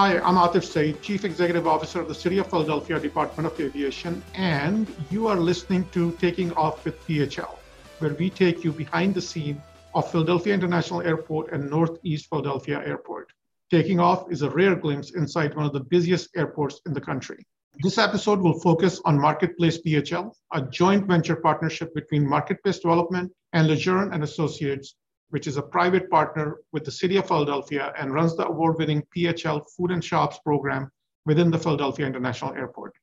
Hi, I'm Atif Saeed, Chief Executive Officer of the City of Philadelphia Department of Aviation, and you are listening to Taking Off with PHL, where we take you behind the scene of Philadelphia International Airport and Northeast Philadelphia Airport. Taking Off is a rare glimpse inside one of the busiest airports in the country. This episode will focus on Marketplace PHL, a joint venture partnership between Marketplace Development and Lejeune and Associates, which is a private partner with the City of Philadelphia and runs the award-winning PHL Food and Shops program within the Philadelphia International Airport.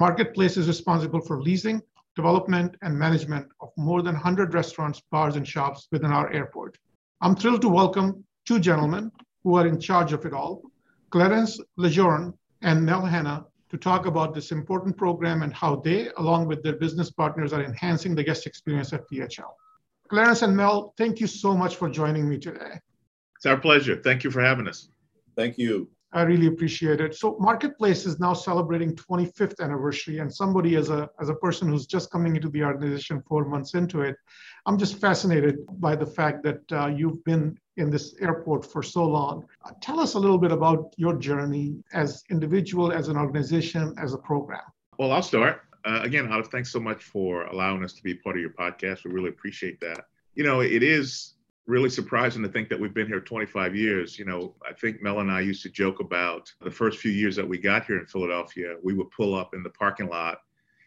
Marketplace is responsible for leasing, development, and management of more than 100 restaurants, bars, and shops within our airport. I'm thrilled to welcome two gentlemen who are in charge of it all, Clarence Lejeune and Mel Hannah, to talk about this important program and how they, along with their business partners, are enhancing the guest experience at PHL. Clarence and Mel, thank you so much for joining me today. It's our pleasure. Thank you for having us. Thank you. I really appreciate it. So Marketplace is now celebrating 25th anniversary, and somebody as a as a person who's just coming into the organization four months into it, I'm just fascinated by the fact that uh, you've been in this airport for so long. Uh, tell us a little bit about your journey as individual, as an organization, as a program. Well, I'll start. Uh, again, Atif, thanks so much for allowing us to be part of your podcast. We really appreciate that. You know, it is really surprising to think that we've been here 25 years. You know, I think Mel and I used to joke about the first few years that we got here in Philadelphia. We would pull up in the parking lot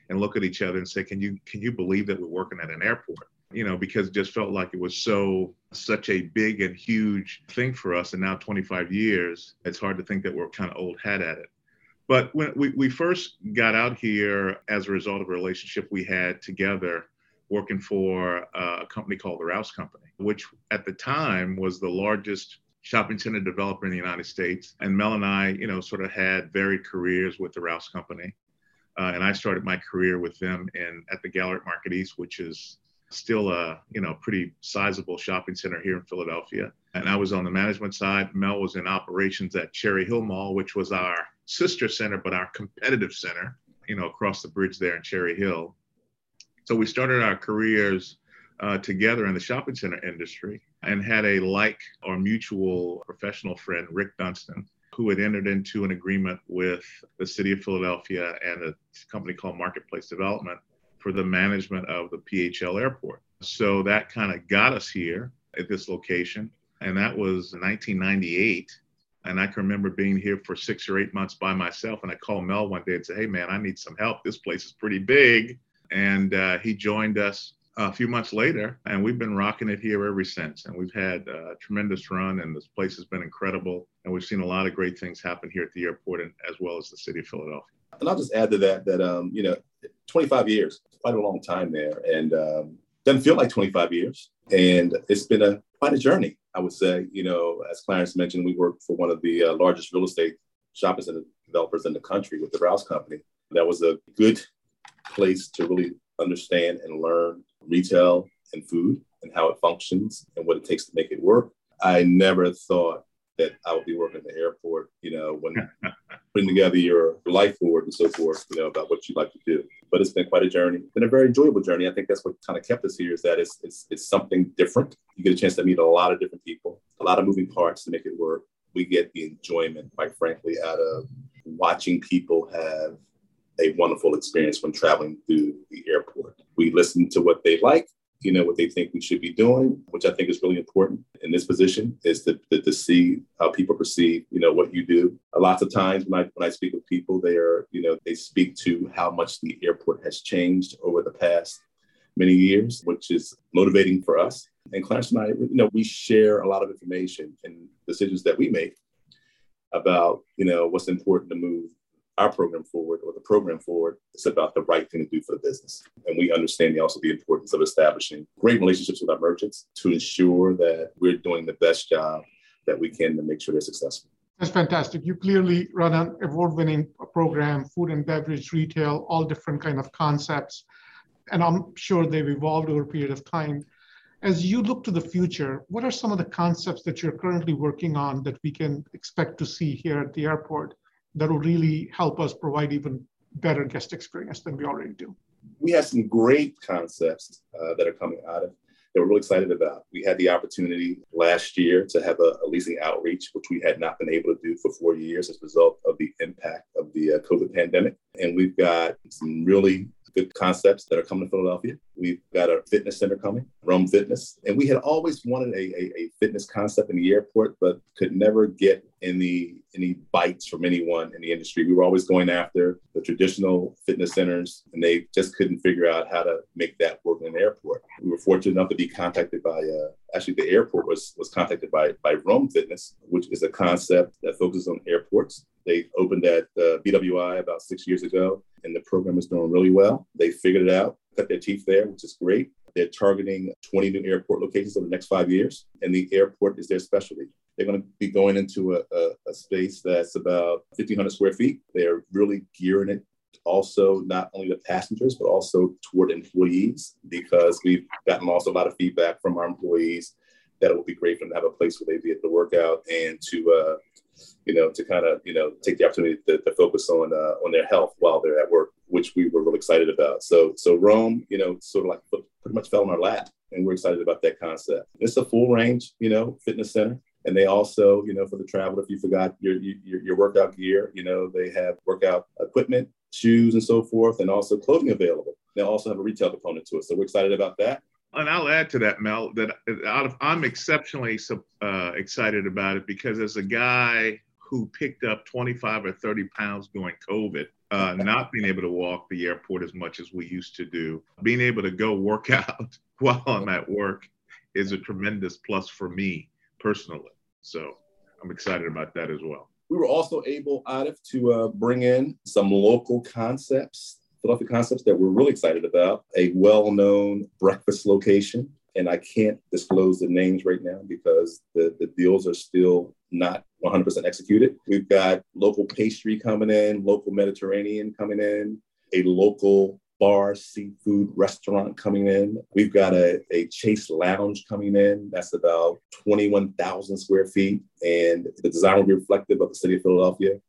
and look at each other and say, "Can you can you believe that we're working at an airport?" you know, because it just felt like it was so such a big and huge thing for us. And now 25 years, it's hard to think that we're kind of old hat at it. But when we, we first got out here as a result of a relationship we had together working for uh, a company called the Rouse Company, which at the time was the largest shopping center developer in the United States. And Mel and I, you know, sort of had varied careers with the Rouse Company. Uh, and I started my career with them in at the Gallery Market East, which is still a you know pretty sizable shopping center here in Philadelphia. And I was on the management side. Mel was in operations at Cherry Hill Mall, which was our sister center, but our competitive center, you know, across the bridge there in Cherry Hill. So we started our careers uh, together in the shopping center industry and had a like or mutual professional friend, Rick Dunstan, who had entered into an agreement with the city of Philadelphia and a company called Marketplace Development for the management of the PHL airport. So that kind of got us here at this location. And that was 1998. And I can remember being here for six or eight months by myself. And I called Mel one day and said, Hey, man, I need some help. This place is pretty big. And uh, he joined us a few months later, and we've been rocking it here ever since. And we've had a tremendous run, and this place has been incredible. And we've seen a lot of great things happen here at the airport, and, as well as the city of Philadelphia. And I'll just add to that that um, you know, 25 years, quite a long time there, and um, doesn't feel like 25 years. And it's been a quite a journey, I would say. You know, as Clarence mentioned, we work for one of the uh, largest real estate shopping center developers in the country with the Rouse Company. That was a good place to really understand and learn retail and food and how it functions and what it takes to make it work. I never thought that I would be working at the airport, you know, when putting together your life board and so forth, you know, about what you'd like to do. But it's been quite a journey. Been a very enjoyable journey. I think that's what kind of kept us here is that it's, it's, it's something different. You get a chance to meet a lot of different people, a lot of moving parts to make it work. We get the enjoyment, quite frankly, out of watching people have a wonderful experience when traveling through the airport. We listen to what they like you know, what they think we should be doing, which I think is really important in this position is to, to, to, see how people perceive, you know, what you do. A lots of times when I, when I speak with people, they are, you know, they speak to how much the airport has changed over the past many years, which is motivating for us. And Clarence and I, you know, we share a lot of information and decisions that we make about, you know, what's important to move our program forward or the program forward, it's about the right thing to do for the business. And we understand also the importance of establishing great relationships with our merchants to ensure that we're doing the best job that we can to make sure they're successful. That's fantastic. You clearly run an award-winning program, food and beverage, retail, all different kind of concepts. And I'm sure they've evolved over a period of time. As you look to the future, what are some of the concepts that you're currently working on that we can expect to see here at the airport that will really help us provide even better guest experience than we already do. We have some great concepts uh, that are coming out of that we're really excited about. We had the opportunity last year to have a, a, leasing outreach, which we had not been able to do for four years as a result of the impact of the uh, COVID pandemic. And we've got some really good concepts that are coming to Philadelphia. We've got a fitness center coming, Roam Fitness. And we had always wanted a, a, a fitness concept in the airport, but could never get any any bites from anyone in the industry. We were always going after the traditional fitness centers, and they just couldn't figure out how to make that work in an airport. We were fortunate enough to be contacted by uh, actually the airport was was contacted by by Roam Fitness, which is a concept that focuses on airports. They opened at uh, BWI about six years ago, and the program is doing really well. They figured it out, cut their teeth there, which is great. They're targeting 20 new airport locations over the next five years, and the airport is their specialty. They're going to be going into a, a, a space that's about 1,500 square feet. They're really gearing it also not only to passengers, but also toward employees, because we've gotten also a lot of feedback from our employees that it would be great for them to have a place where they'd be able to work out and to, uh, you know, to kind of, you know, take the opportunity to, to focus on uh, on their health while they're at work, which we were really excited about. So, so Roam, you know, sort of like pretty much fell in our lap, and we're excited about that concept. It's a full range, you know, fitness center. And they also, you know, for the traveler, if you forgot your, your, your workout gear, you know, they have workout equipment, shoes, and so forth, and also clothing available. They also have a retail component to it. So we're excited about that. And I'll add to that, Mel, that I'm exceptionally uh, excited about it because as a guy who picked up 25 or 30 pounds during COVID, uh, not being able to walk the airport as much as we used to do, being able to go work out while I'm at work is a tremendous plus for me personally. So I'm excited about that as well. We were also able, Atif, to uh, bring in some local concepts, Philadelphia concepts that we're really excited about. A well known breakfast location. And I can't disclose the names right now because the, the deals are still not 100% executed. We've got local pastry coming in, local Mediterranean coming in, a local bar seafood restaurant coming in. We've got a, a Chase Lounge coming in. That's about 21,000 square feet. And the design will be reflective of the city of Philadelphia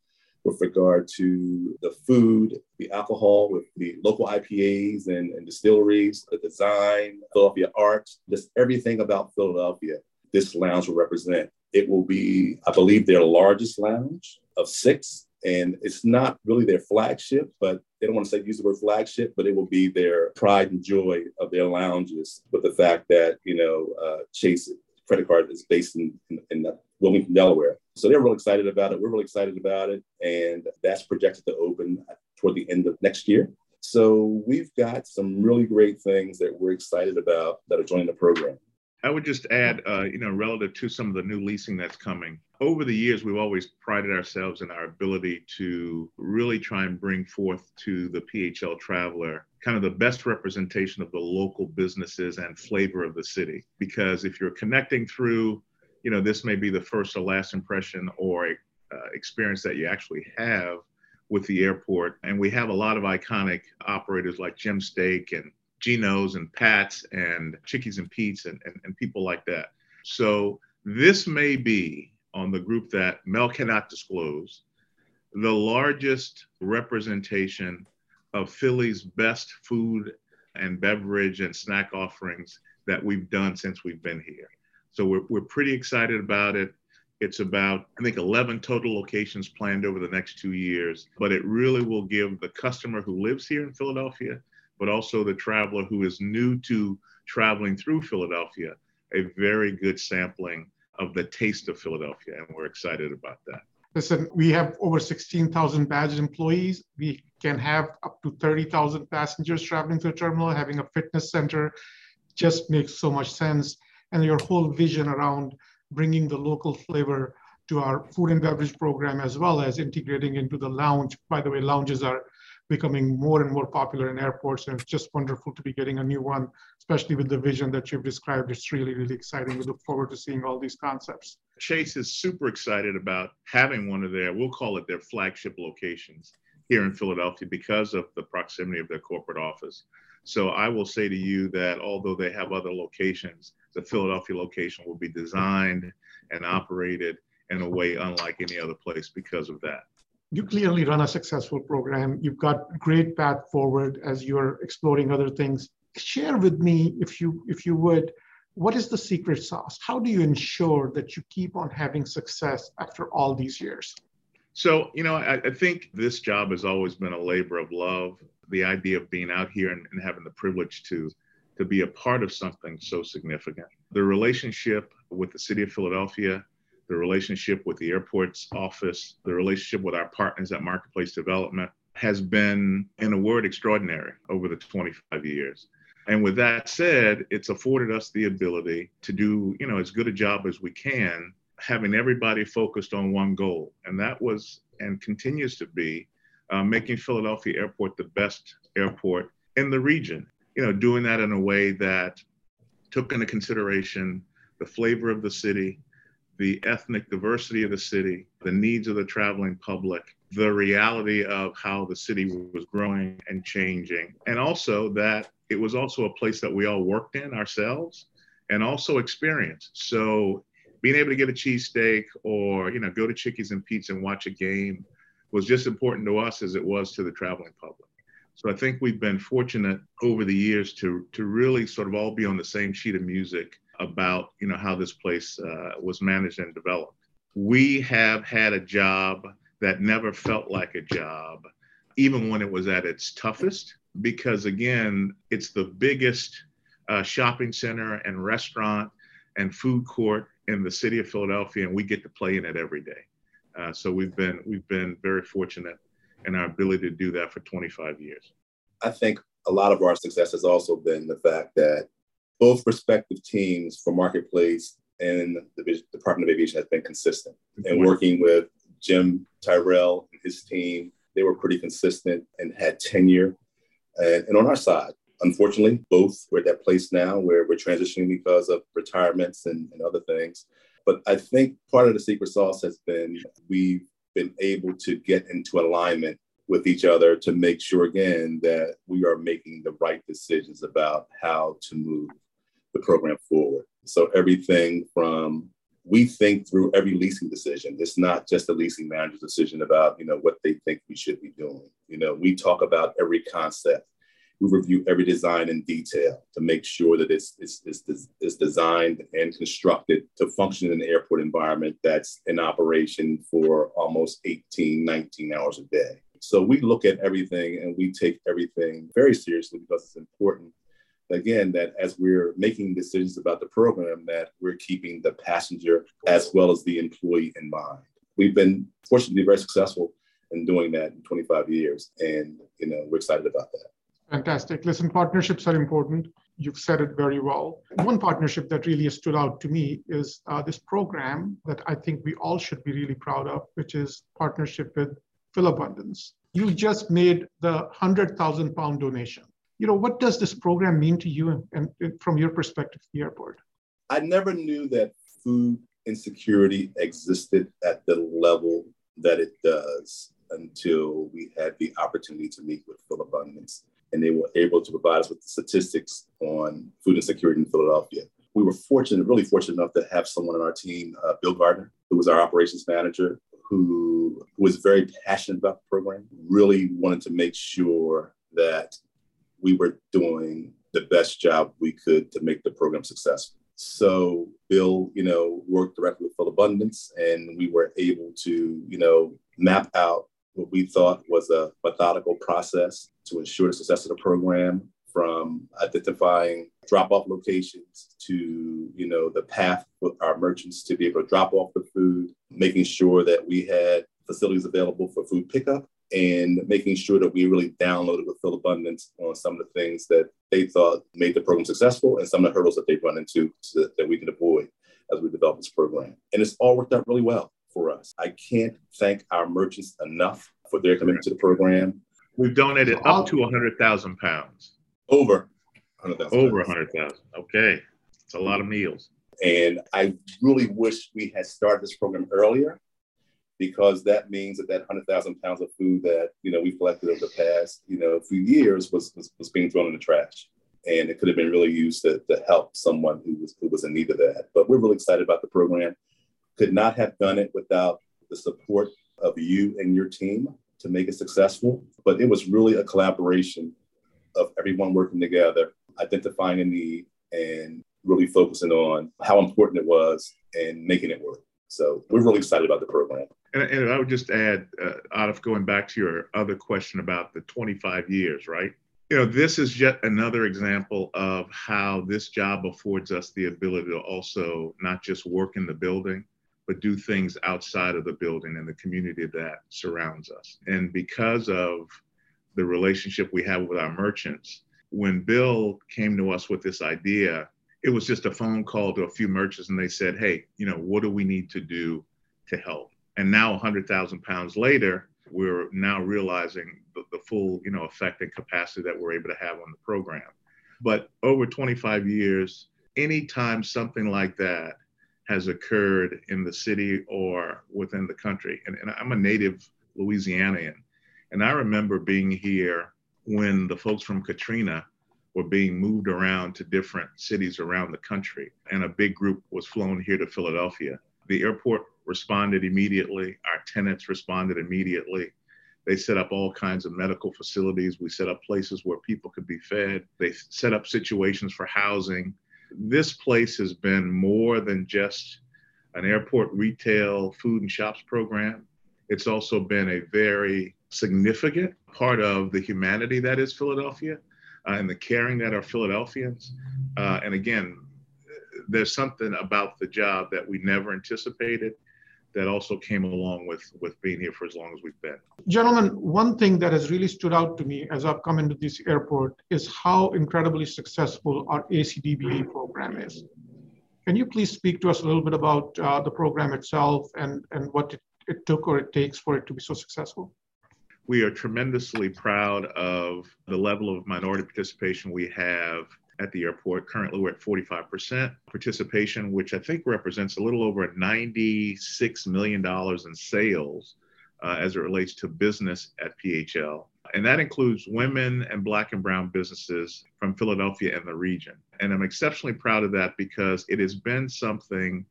with regard to the food, the alcohol, with the local IPAs and, and distilleries, the design, Philadelphia art, just everything about Philadelphia. This lounge will represent. It will be, I believe, their largest lounge of six and it's not really their flagship, but they don't want to say use the word flagship, but it will be their pride and joy of their lounges with the fact that, you know, uh, Chase credit card is based in, in, in Wilmington, Delaware. So they're really excited about it. We're really excited about it. And that's projected to open toward the end of next year. So we've got some really great things that we're excited about that are joining the program. I would just add, uh, you know, relative to some of the new leasing that's coming. Over the years, we've always prided ourselves in our ability to really try and bring forth to the PHL traveler kind of the best representation of the local businesses and flavor of the city. Because if you're connecting through, you know, this may be the first or last impression or uh, experience that you actually have with the airport. And we have a lot of iconic operators like Jim Steak and Geno's and Pat's and Chickies and Pete's and, and, and people like that. So this may be on the group that Mel cannot disclose, the largest representation of Philly's best food and beverage and snack offerings that we've done since we've been here. So we're, we're pretty excited about it. It's about, I think, 11 total locations planned over the next two years, but it really will give the customer who lives here in Philadelphia but also the traveler who is new to traveling through Philadelphia, a very good sampling of the taste of Philadelphia. And we're excited about that. Listen, we have over 16,000 badged employees. We can have up to 30,000 passengers traveling through the terminal. Having a fitness center just makes so much sense. And your whole vision around bringing the local flavor to our food and beverage program, as well as integrating into the lounge. By the way, lounges are becoming more and more popular in airports. And it's just wonderful to be getting a new one, especially with the vision that you've described. It's really, really exciting. We look forward to seeing all these concepts. Chase is super excited about having one of their, we'll call it their flagship locations here in Philadelphia because of the proximity of their corporate office. So I will say to you that although they have other locations, the Philadelphia location will be designed and operated in a way unlike any other place because of that you clearly run a successful program. You've got great path forward as you're exploring other things. Share with me, if you if you would, What is the secret sauce? How do you ensure that you keep on having success after all these years? So, you know, I, I, think this job has always been a labor of love. The idea of being out here and, and having the privilege to to be a part of something so significant. The relationship with the city of Philadelphia, the relationship with the airport's office, the relationship with our partners at Marketplace Development has been, in a word, extraordinary over the 25 years. And with that said, it's afforded us the ability to do, you know, as good a job as we can, having everybody focused on one goal. And that was and continues to be uh, making Philadelphia Airport the best airport in the region you know, doing that in a way that took into consideration the flavor of the city, the ethnic diversity of the city, the needs of the traveling public, the reality of how the city was growing and changing, and also that it was also a place that we all worked in ourselves and also experienced. So being able to get a cheesesteak or you know go to Chickies and Pete's and watch a game was just important to us as it was to the traveling public. So I think we've been fortunate over the years to to really sort of all be on the same sheet of music about you know how this place uh, was managed and developed. We have had a job that never felt like a job, even when it was at its toughest, because again, it's the biggest uh, shopping center and restaurant and food court in the city of Philadelphia, and we get to play in it every day. Uh, so we've been we've been very fortunate in our ability to do that for 25 years. I think a lot of our success has also been the fact that both respective teams for Marketplace and the Department of Aviation has been consistent. And working with Jim Tyrell and his team, they were pretty consistent and had tenure. And, and on our side, unfortunately, both we're at that place now where we're transitioning because of retirements and, and other things. But I think part of the secret sauce has been we've been able to get into alignment with each other to make sure again that we are making the right decisions about how to move the program forward. So everything from we think through every leasing decision. It's not just a leasing manager's decision about, you know, what they think we should be doing. You know, we talk about every concept. We review every design in detail to make sure that it's, it's, it's, it's designed and constructed to function in an airport environment that's in operation for almost 18, 19 hours a day. So we look at everything and we take everything very seriously because it's important. Again, that as we're making decisions about the program, that we're keeping the passenger as well as the employee in mind. We've been fortunately very successful in doing that in 25 years, and you know we're excited about that. Fantastic. Listen, partnerships are important. You've said it very well. One partnership that really stood out to me is uh, this program that I think we all should be really proud of, which is partnership with Philabundance. You just made the 100,000 pound donation. You know, what does this program mean to you and, and from your perspective, the airport? I never knew that food insecurity existed at the level that it does until we had the opportunity to meet with Philabundance and they were able to provide us with the statistics on food insecurity in Philadelphia. We were fortunate, really fortunate enough to have someone on our team, uh, Bill Gardner, who was our operations manager, who was very passionate about the program, really wanted to make sure that we were doing the best job we could to make the program successful. So Bill, you know, worked directly with Philabundance, and we were able to, you know, map out what we thought was a methodical process to ensure the success of the program from identifying drop-off locations to you know the path for our merchants to be able to drop off the food making sure that we had facilities available for food pickup and making sure that we really downloaded with full Philabundance on some of the things that they thought made the program successful and some of the hurdles that they've run into so that, that we can avoid as we develop this program. And it's all worked out really well for us. I can't thank our merchants enough for their commitment to the program. We've donated up to 100,000 pounds. Over 100,000. Over 100,000. Okay. It's a lot of meals. And I really wish we had started this program earlier because that means that that 100,000 pounds of food that, you know, we collected over the past, you know, few years was, was, was being thrown in the trash. And it could have been really used to, to help someone who was, who was in need of that. But we're really excited about the program. Could not have done it without the support of you and your team to make it successful. But it was really a collaboration of everyone working together, identifying a need and really focusing on how important it was and making it work. So we're really excited about the program. And, and I would just add, uh, out of going back to your other question about the 25 years, right? You know, this is yet another example of how this job affords us the ability to also not just work in the building, but do things outside of the building and the community that surrounds us. And because of the relationship we have with our merchants, when Bill came to us with this idea, it was just a phone call to a few merchants and they said, Hey, you know, what do we need to do to help? And now 100,000 pounds later, we're now realizing the, the, full, you know, effect and capacity that we're able to have on the program. But over 25 years, anytime something like that has occurred in the city or within the country, and, and I'm a native Louisianian, and I remember being here when the folks from Katrina were being moved around to different cities around the country, and a big group was flown here to Philadelphia. The airport responded immediately, our tenants responded immediately. They set up all kinds of medical facilities. We set up places where people could be fed. They set up situations for housing. This place has been more than just an airport retail food and shops program. It's also been a very significant part of the humanity that is Philadelphia uh, and the caring that are Philadelphians. Uh, and again, there's something about the job that we never anticipated that also came along with with being here for as long as we've been. Gentlemen, one thing that has really stood out to me as I've come into this airport is how incredibly successful our ACDBE program is. Can you please speak to us a little bit about uh, the program itself and, and what it, it took or it takes for it to be so successful? we are tremendously proud of the level of minority participation we have at the airport. Currently, we're at 45% participation, which I think represents a little over $96 million in sales uh, as it relates to business at PHL. And that includes women and Black and Brown businesses from Philadelphia and the region. And I'm exceptionally proud of that because it has been something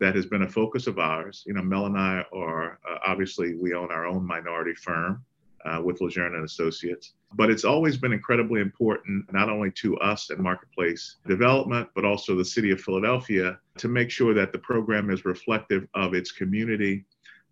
that has been a focus of ours. You know, Mel and I are uh, obviously, we own our own minority firm uh, with Lejeune and Associates. But it's always been incredibly important, not only to us and marketplace development, but also the city of Philadelphia to make sure that the program is reflective of its community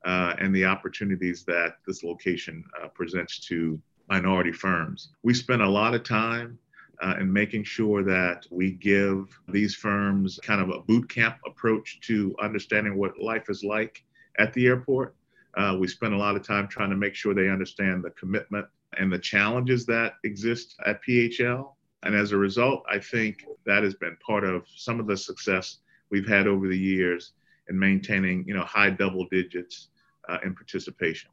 uh, and the opportunities that this location uh, presents to minority firms. We spend a lot of time uh, in making sure that we give these firms kind of a boot camp approach to understanding what life is like at the airport. Uh, we spend a lot of time trying to make sure they understand the commitment and the challenges that exist at PHL. And as a result, I think that has been part of some of the success we've had over the years in maintaining, you know, high double digits uh, in participation.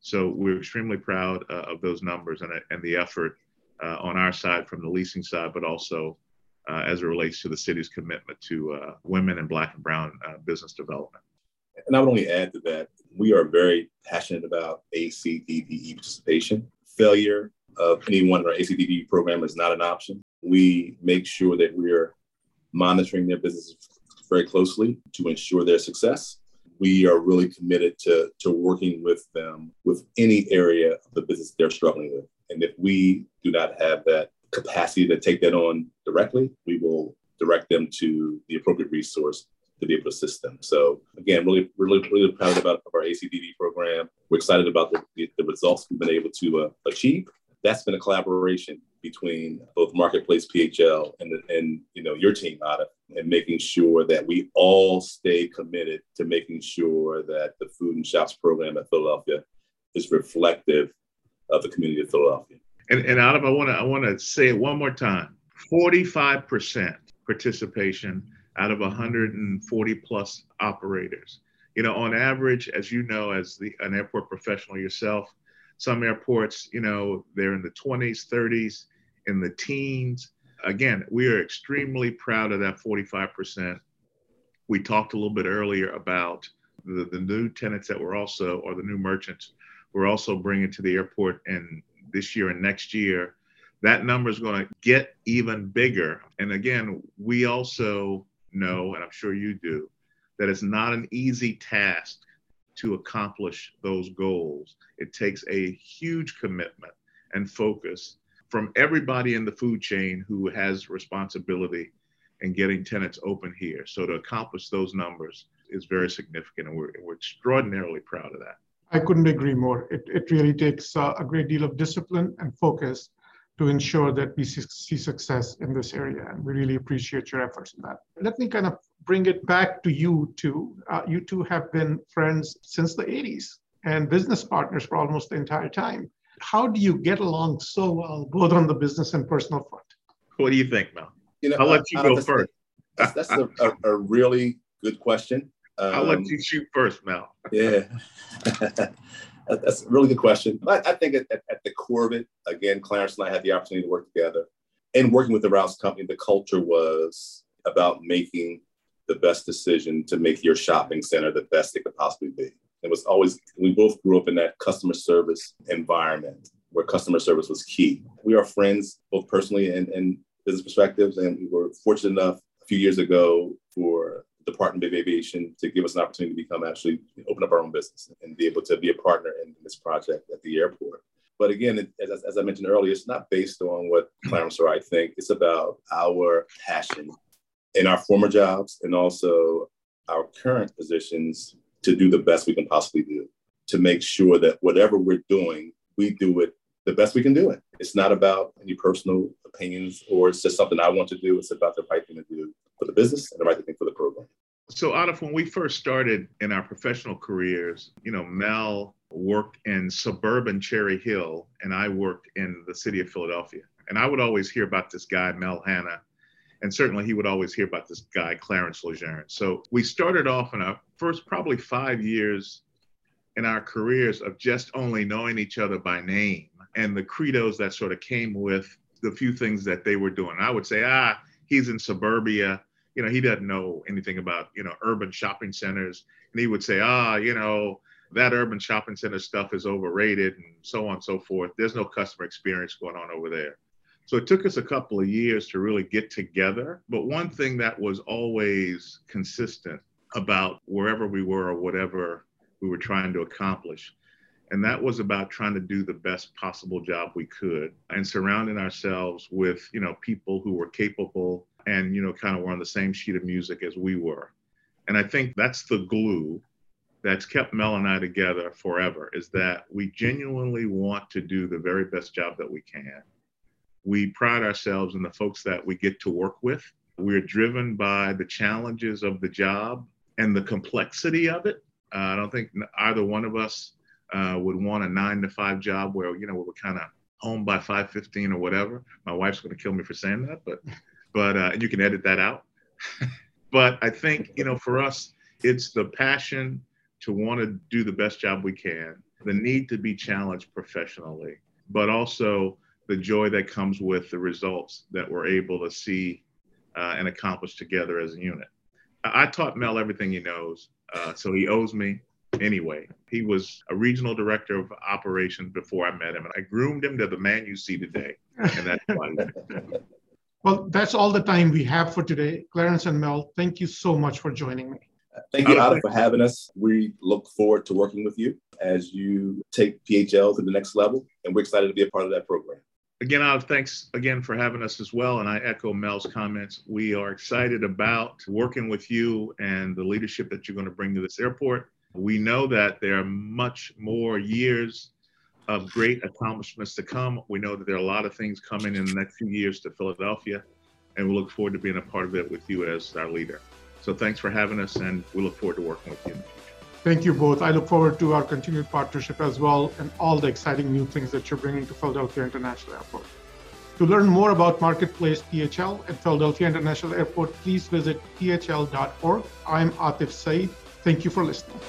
So we're extremely proud uh, of those numbers and, and the effort uh, on our side from the leasing side, but also uh, as it relates to the city's commitment to uh, women and Black and Brown business development. And I would only add to that, we are very passionate about ACDBE participation. Failure of any one of our ACDBE program is not an option. We make sure that we're monitoring their businesses very closely to ensure their success. We are really committed to, to working with them with any area of the business they're struggling with. And if we do not have that capacity to take that on directly, we will direct them to the appropriate resource to be able to assist them. So again, really, really, really proud about our ACDBE program. We're excited about the, the, the results we've been able to uh, achieve. That's been a collaboration between both Marketplace PHL and, and you know your team, Atif, and making sure that we all stay committed to making sure that the Food and Shops program at Philadelphia is reflective of the community of Philadelphia. And, and Atif, I want to I want to say it one more time: forty-five percent participation out of 140 plus operators. You know, on average, as you know, as the, an airport professional yourself, some airports, you know, they're in the 20s, 30s, in the teens. Again, we are extremely proud of that 45%. We talked a little bit earlier about the, the new tenants that we're also, or the new merchants, we're also bringing to the airport and this year and next year. That number is going to get even bigger. And again, we also know, and I'm sure you do, that it's not an easy task to accomplish those goals. It takes a huge commitment and focus from everybody in the food chain who has responsibility in getting tenants open here. So to accomplish those numbers is very significant, and we're, we're extraordinarily proud of that. I couldn't agree more. It, it really takes uh, a great deal of discipline and focus to ensure that we see success in this area. And we really appreciate your efforts in that. Let me kind of bring it back to you two. Uh, you two have been friends since the 80s and business partners for almost the entire time. How do you get along so well, both on the business and personal front? What do you think, Mel? You know, I'll let you go first. That's, that's a, a, a, really good question. Um, I'll let um, you shoot first, Mel. yeah. That's a really good question. I, I think at, at, the core of it, again, Clarence and I had the opportunity to work together. And working with the Rouse Company, the culture was about making the best decision to make your shopping center the best it could possibly be. It was always, we both grew up in that customer service environment where customer service was key. We are friends, both personally and, and business perspectives. And we were fortunate enough a few years ago for Department of Aviation to give us an opportunity to become actually open up our own business and be able to be a partner in this project at the airport. But again, as, as I mentioned earlier, it's not based on what Clarence or I think. It's about our passion in our former jobs and also our current positions to do the best we can possibly do to make sure that whatever we're doing, we do it the best we can do it. It's not about any personal opinions or it's just something I want to do. It's about the right thing to do for the business and the right thing for the program. So, Atif, when we first started in our professional careers, you know, Mel worked in suburban Cherry Hill, and I worked in the city of Philadelphia. And I would always hear about this guy, Mel Hannah, and certainly he would always hear about this guy, Clarence Lejeune. So we started off in our first probably five years in our careers of just only knowing each other by name and the credos that sort of came with the few things that they were doing. I would say, ah, he's in suburbia you know, he doesn't know anything about, you know, urban shopping centers. And he would say, ah, you know, that urban shopping center stuff is overrated and so on and so forth. There's no customer experience going on over there. So it took us a couple of years to really get together. But one thing that was always consistent about wherever we were or whatever we were trying to accomplish. And that was about trying to do the best possible job we could and surrounding ourselves with, you know, people who were capable and you know kind of were on the same sheet of music as we were. And i think that's the glue that's kept mel and i together forever is that we genuinely want to do the very best job that we can. We pride ourselves in the folks that we get to work with. We're driven by the challenges of the job and the complexity of it. Uh, i don't think either one of us uh, would want a nine to five job where you know we're kind of home by 5.15 or whatever. My wife's going to kill me for saying that but but uh, you can edit that out. but I think you know, for us, it's the passion to want to do the best job we can, the need to be challenged professionally, but also the joy that comes with the results that we're able to see uh, and accomplish together as a unit. I, I taught Mel everything he knows, uh, so he owes me anyway. He was a regional director of operations before I met him, and I groomed him to the man you see today. And that's why. Well, that's all the time we have for today. Clarence and Mel, thank you so much for joining me. Thank you, Atif, for having us. We look forward to working with you as you take PHL to the next level, and we're excited to be a part of that program. Again, Atif, thanks again for having us as well. And I echo Mel's comments. We are excited about working with you and the leadership that you're going to bring to this airport. We know that there are much more years of great accomplishments to come. We know that there are a lot of things coming in the next few years to Philadelphia, and we look forward to being a part of it with you as our leader. So thanks for having us, and we look forward to working with you in the future. Thank you both. I look forward to our continued partnership as well and all the exciting new things that you're bringing to Philadelphia International Airport. To learn more about Marketplace PHL at Philadelphia International Airport, please visit phl.org. I'm Atif Saeed. Thank you for listening.